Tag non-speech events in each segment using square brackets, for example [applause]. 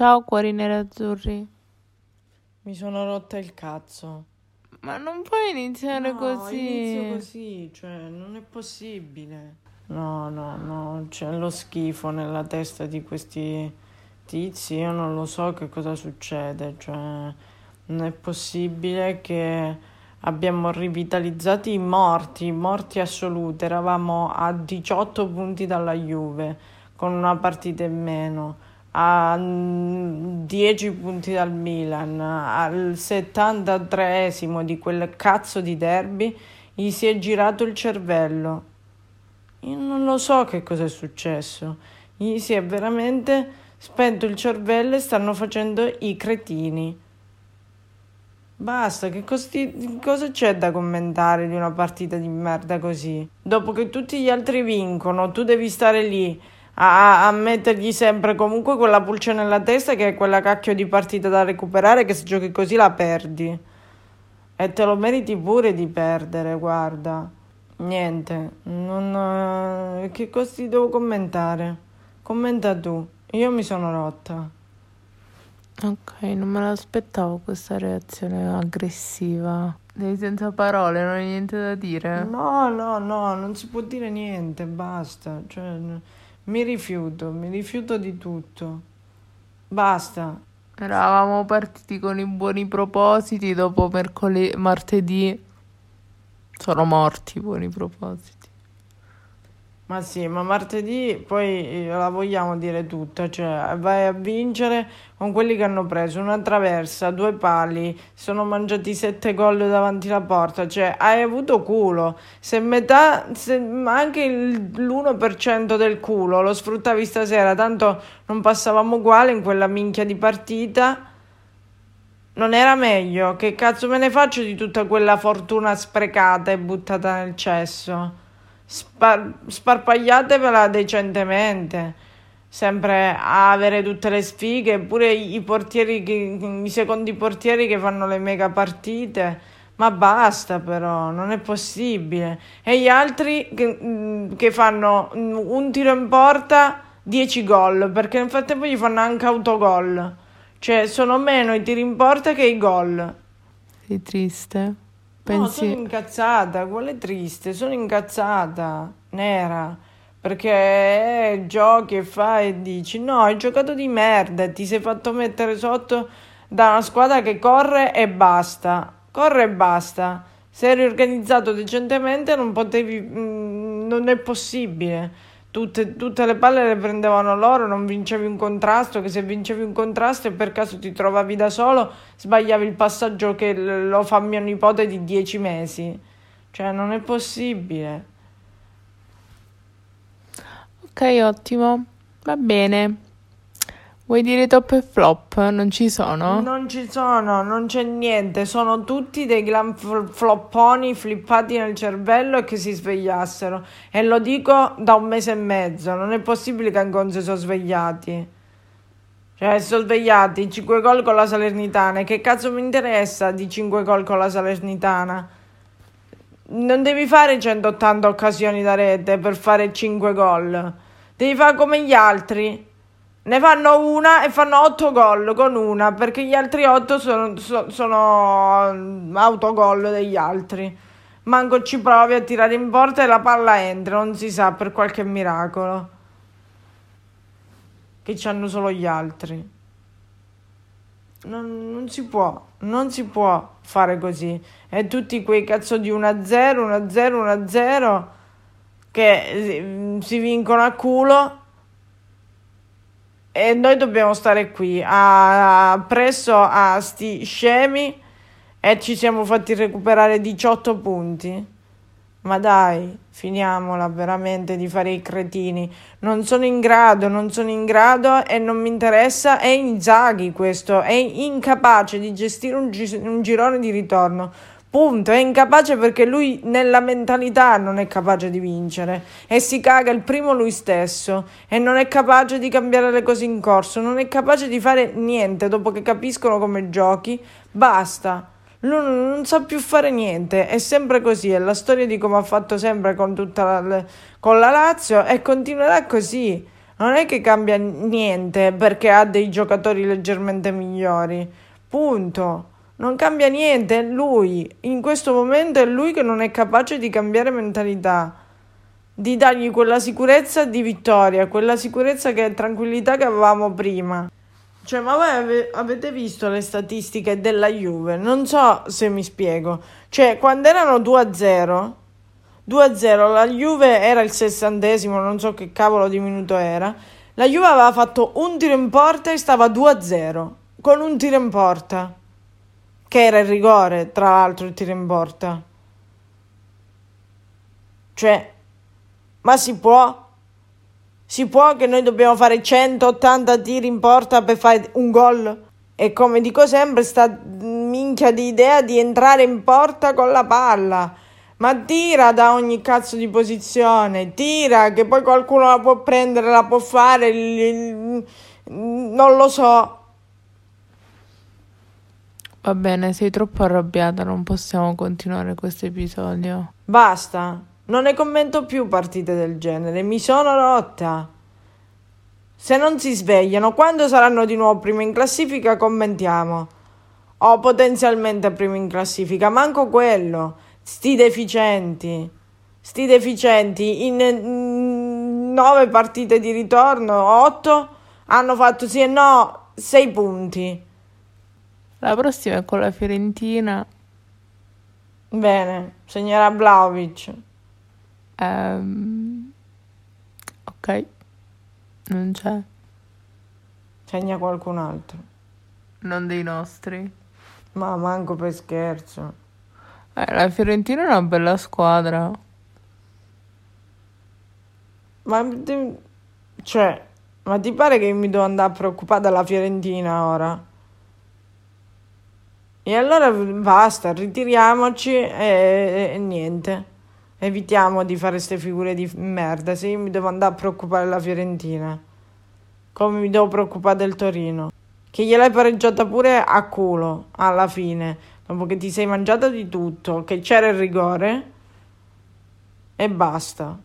Ciao cuori nerazzurri. Mi sono rotta il cazzo. Ma non puoi iniziare no, così. inizio così, cioè non è possibile. No, no, no, c'è lo schifo nella testa di questi tizi, io non lo so che cosa succede, cioè non è possibile che abbiamo rivitalizzato i morti, morti assoluti, eravamo a 18 punti dalla Juve con una partita in meno a 10 punti dal Milan, al 73esimo di quel cazzo di derby, gli si è girato il cervello. Io non lo so che cosa è successo. Gli si è veramente spento il cervello e stanno facendo i cretini. Basta, che costi- cosa c'è da commentare di una partita di merda così? Dopo che tutti gli altri vincono, tu devi stare lì a, a, mettergli sempre comunque quella pulce nella testa che è quella cacchio di partita da recuperare che se giochi così la perdi. E te lo meriti pure di perdere, guarda. Niente, non, eh, che cosa ti devo commentare? Commenta tu, io mi sono rotta. Ok, non me l'aspettavo questa reazione aggressiva. Sei senza parole, non hai niente da dire? No, no, no, non si può dire niente, basta. Cioè, mi rifiuto, mi rifiuto di tutto. Basta. Eravamo partiti con i buoni propositi, dopo mercoledì, martedì sono morti i buoni propositi. Ma sì, ma martedì poi eh, la vogliamo dire tutta, cioè vai a vincere con quelli che hanno preso una traversa, due pali, sono mangiati sette gol davanti alla porta, cioè hai avuto culo. Se metà, se anche l'1% del culo lo sfruttavi stasera, tanto non passavamo uguale in quella minchia di partita. Non era meglio? Che cazzo me ne faccio di tutta quella fortuna sprecata e buttata nel cesso? Spar- sparpagliatevela decentemente. Sempre a avere tutte le sfighe, pure i portieri, che, i secondi portieri che fanno le mega partite. Ma basta però, non è possibile. E gli altri che, mm, che fanno un tiro in porta, 10 gol, perché nel frattempo gli fanno anche autogol. Cioè, sono meno i tiri in porta che i gol. Sei triste? Pensi... No, sono incazzata, quale triste, sono incazzata, nera, perché giochi e fai e dici no, hai giocato di merda, ti sei fatto mettere sotto da una squadra che corre e basta, corre e basta. Se eri organizzato decentemente non potevi, mh, mm, non è possibile tutte, tutte, le palle le prendevano loro, non vincevi un contrasto, che se vincevi un contrasto e per caso ti trovavi da solo, sbagliavi il passaggio che lo fa mio nipote di dieci mesi. Cioè, non è possibile. Ok, ottimo. Va bene. Vuoi dire top e flop? Non ci sono? Non ci sono, non c'è niente. Sono tutti dei gran flopponi flippati nel cervello e che si svegliassero. E lo dico da un mese e mezzo. Non è possibile che ancora si sono svegliati. Cioè, sono svegliati 5 gol con la Salernitana. E che cazzo mi interessa di 5 gol con la Salernitana? Non devi fare 180 occasioni da rete per fare 5 gol. Devi fare come gli altri. Ne fanno una e fanno 8 gol con una perché gli altri 8 sono, sono, sono mm, autogol degli altri. Manco ci provi a tirare in porta e la palla entra, non si sa per qualche miracolo. Che ci hanno solo gli altri. Non, non, si può, non si può fare così. E tutti quei cazzo di 1-0, 1-0, 1-0 che mm, si vincono a culo e noi dobbiamo stare qui a, presso a sti scemi e ci siamo fatti recuperare 18 punti. Ma dai, finiamola veramente di fare i cretini. Non sono in grado, non sono in grado e non mi interessa. È Inzaghi questo, è incapace di gestire un, gi- un girone di ritorno. Punto, è incapace perché lui nella mentalità non è capace di vincere e si caga il primo lui stesso e non è capace di cambiare le cose in corso, non è capace di fare niente dopo che capiscono come giochi, basta. Lui non, sa più fare niente, è sempre così, è la storia di come ha fatto sempre con, tutta la, con la Lazio e continuerà così. non è che cambia niente perché ha dei giocatori leggermente migliori. Punto. Non cambia niente, è lui. In questo momento è lui che non è capace di cambiare mentalità, di dargli quella sicurezza di vittoria, quella sicurezza che tranquillità che avevamo prima. Cioè, ma voi ave- avete visto le statistiche della Juve? Non so se mi spiego. Cioè, quando erano 2-0, 2-0, la Juve era il sessantesimo, non so che cavolo di minuto era. La Juve aveva fatto un tiro in porta e stava 2-0, con un tiro in porta. Che era il rigore, tra l'altro, il tiro in porta. Cioè, ma si può? Si può che noi dobbiamo fare 180 tiri in porta per fare un gol? E come dico sempre, sta minchia di idea di entrare in porta con la palla. Ma tira da ogni cazzo di posizione, tira che poi qualcuno la può prendere, la può fare, non lo so. Va bene, sei troppo arrabbiata, non possiamo continuare questo episodio. Basta. Non ne commento più partite del genere, mi sono rotta. Se non si svegliano, quando saranno di nuovo prima in classifica commentiamo. O potenzialmente prima in classifica, manco quello. Sti deficienti. Sti deficienti in nove partite di ritorno, otto, hanno fatto sì e no sei punti. La prossima è con la Fiorentina. Bene, segnerà Vlaovic. Um, ok, non c'è. Segna qualcun altro. Non dei nostri. Ma manco per scherzo. Eh, la Fiorentina è una bella squadra. Ma cioè, ma ti pare che mi devo andare a preoccupare della Fiorentina ora? E allora basta, ritiriamoci e, e niente. Evitiamo di fare queste figure di merda. Se io mi devo andare a preoccupare della Fiorentina, come mi devo preoccupare del Torino, che gliel'hai pareggiata pure a culo alla fine, dopo che ti sei mangiata di tutto, che c'era il rigore e basta.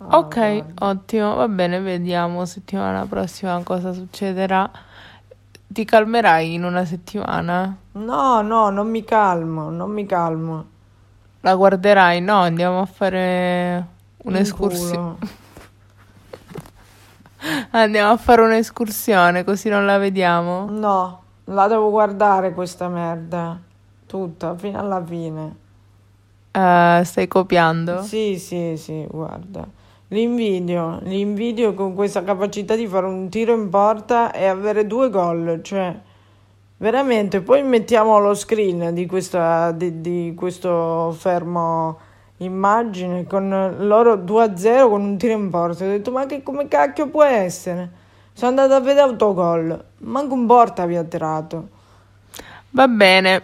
Oh, ok, guarda. ottimo, va bene, vediamo settimana prossima cosa succederà. Ti calmerai in una settimana? No, no, non mi calmo, non mi calmo. La guarderai? No, andiamo a fare un'escursione. [laughs] andiamo a fare un'escursione così non la vediamo. No, la devo guardare questa merda. Tutta, fino alla fine. Uh, stai copiando? Sì, sì, sì, guarda. L'invidio, l'invidio con questa capacità di fare un tiro in porta e avere due gol, cioè Veramente, poi mettiamo lo screen di, questa, di, di questo fermo immagine con loro 2-0 con un tiro in porta. Ho detto, ma che come cacchio può essere? Sono andato a vedere autogol, manco un porta vi ha tirato. Va bene,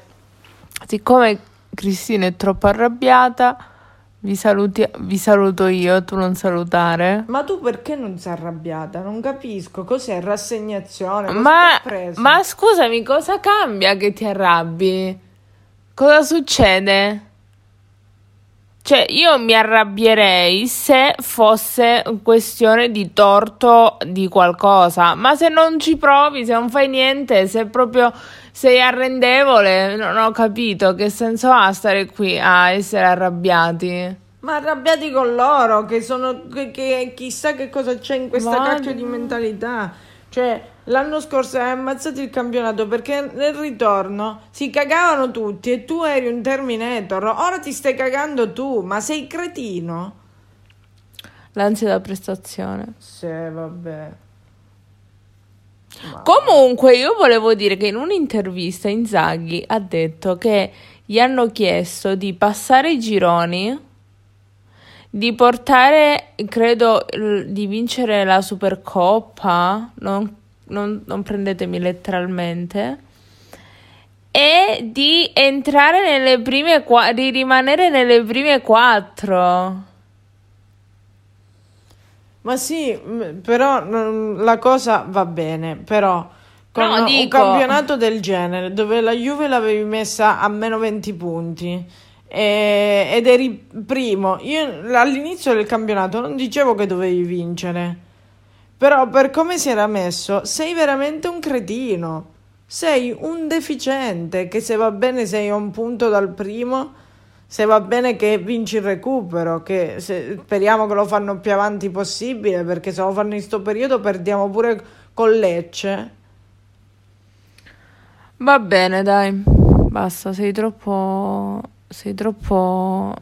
siccome Cristina è troppo arrabbiata, vi, saluti, vi saluto io, tu non salutare. Ma tu perché non sei arrabbiata? Non capisco. Cos'è rassegnazione? Ma, ma scusami, cosa cambia che ti arrabbi? Cosa succede? Cioè, io mi arrabbierei se fosse questione di torto di qualcosa, ma se non ci provi, se non fai niente, se proprio sei arrendevole, non ho capito che senso ha stare qui a essere arrabbiati. Ma arrabbiati con loro, che sono. che, che chissà che cosa c'è in questa ma... cacchio di mentalità. Cioè, l'anno scorso hai ammazzato il campionato perché nel ritorno si cagavano tutti e tu eri un Terminator. Ora ti stai cagando tu, ma sei cretino. L'ansia da prestazione. Sì, vabbè. Comunque, io volevo dire che in un'intervista Inzaghi ha detto che gli hanno chiesto di passare i gironi, di portare, credo, di vincere la Supercoppa, non, non, non prendetemi letteralmente, e di entrare nelle prime quattro, di rimanere nelle prime quattro. Ma sì, però la cosa va bene, però con no, un dico... campionato del genere dove la Juve l'avevi messa a meno 20 punti e- ed eri primo. Io all'inizio del campionato non dicevo che dovevi vincere, però per come si era messo sei veramente un cretino. Sei un deficiente che se va bene sei a un punto dal primo, se va bene che vinci il recupero, che se- speriamo che lo fanno più avanti possibile, perché se lo fanno in questo periodo perdiamo pure con Lecce. Va bene, dai. Basta, sei troppo. Sei troppo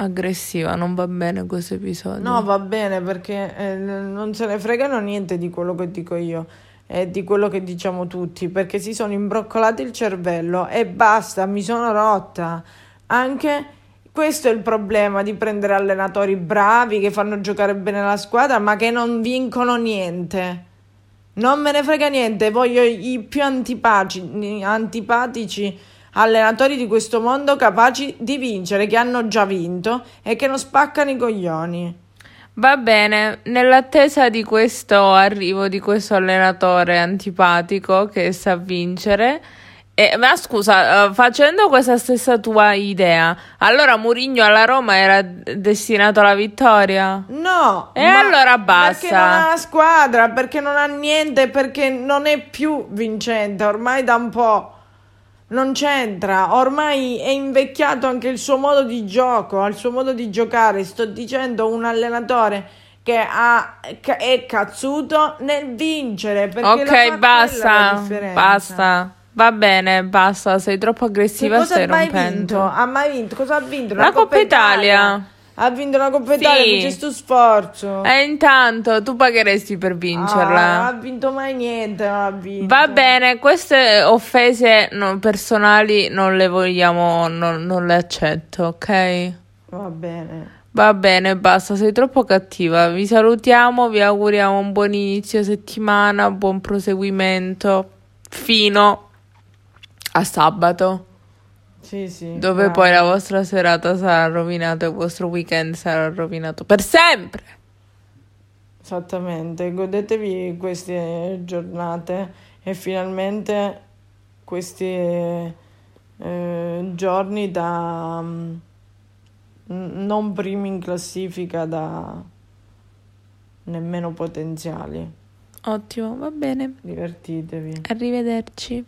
aggressiva, non va bene questo episodio. No, va bene perché eh, non se ne fregano niente di quello che dico io e di quello che diciamo tutti, perché si sono imbroccolati il cervello e basta, mi sono rotta. Anche questo è il problema di prendere allenatori bravi che fanno giocare bene la squadra, ma che non vincono niente. Non me ne frega niente, voglio i più antipatici, antipatici allenatori di questo mondo capaci di vincere, che hanno già vinto e che non spaccano i coglioni. Va bene, nell'attesa di questo arrivo di questo allenatore antipatico che sa vincere. eh, ma scusa, eh, facendo questa stessa tua idea, allora Mourinho alla Roma era destinato alla vittoria? No, E ma allora basta. Perché non ha la squadra, perché non ha niente, perché non è più vincente, ormai da un po'. Non c'entra, ormai è invecchiato anche il suo modo di gioco, il suo modo di giocare. Sto dicendo un allenatore che ha, che è cazzuto nel vincere. La Ok, la basta, basta. Va bene, basta, sei troppo Che aggressiva, cosa stai rompendo. vinto? Ha mai vinto? Cosa ha vinto? La Coppa Italia. Ha vinto la Coppa Sì. Italia, c'è sto sforzo. E intanto tu pagheresti per Ah, vincerla. non ha vinto mai niente, non ha vinto. Va bene, queste offese non- personali non le vogliamo, non, non le accetto, ok? Va bene. Va bene, basta, sei troppo cattiva. Vi salutiamo, vi auguriamo un buon inizio settimana, buon proseguimento fino a sabato, Sì, sì. dove bravo. poi la vostra serata sarà rovinata e il vostro weekend sarà rovinato per sempre. Esattamente, godetevi queste giornate e finalmente questi eh, giorni da mm, non primi in classifica, da nemmeno potenziali. Ottimo, va bene. Divertitevi. Arrivederci.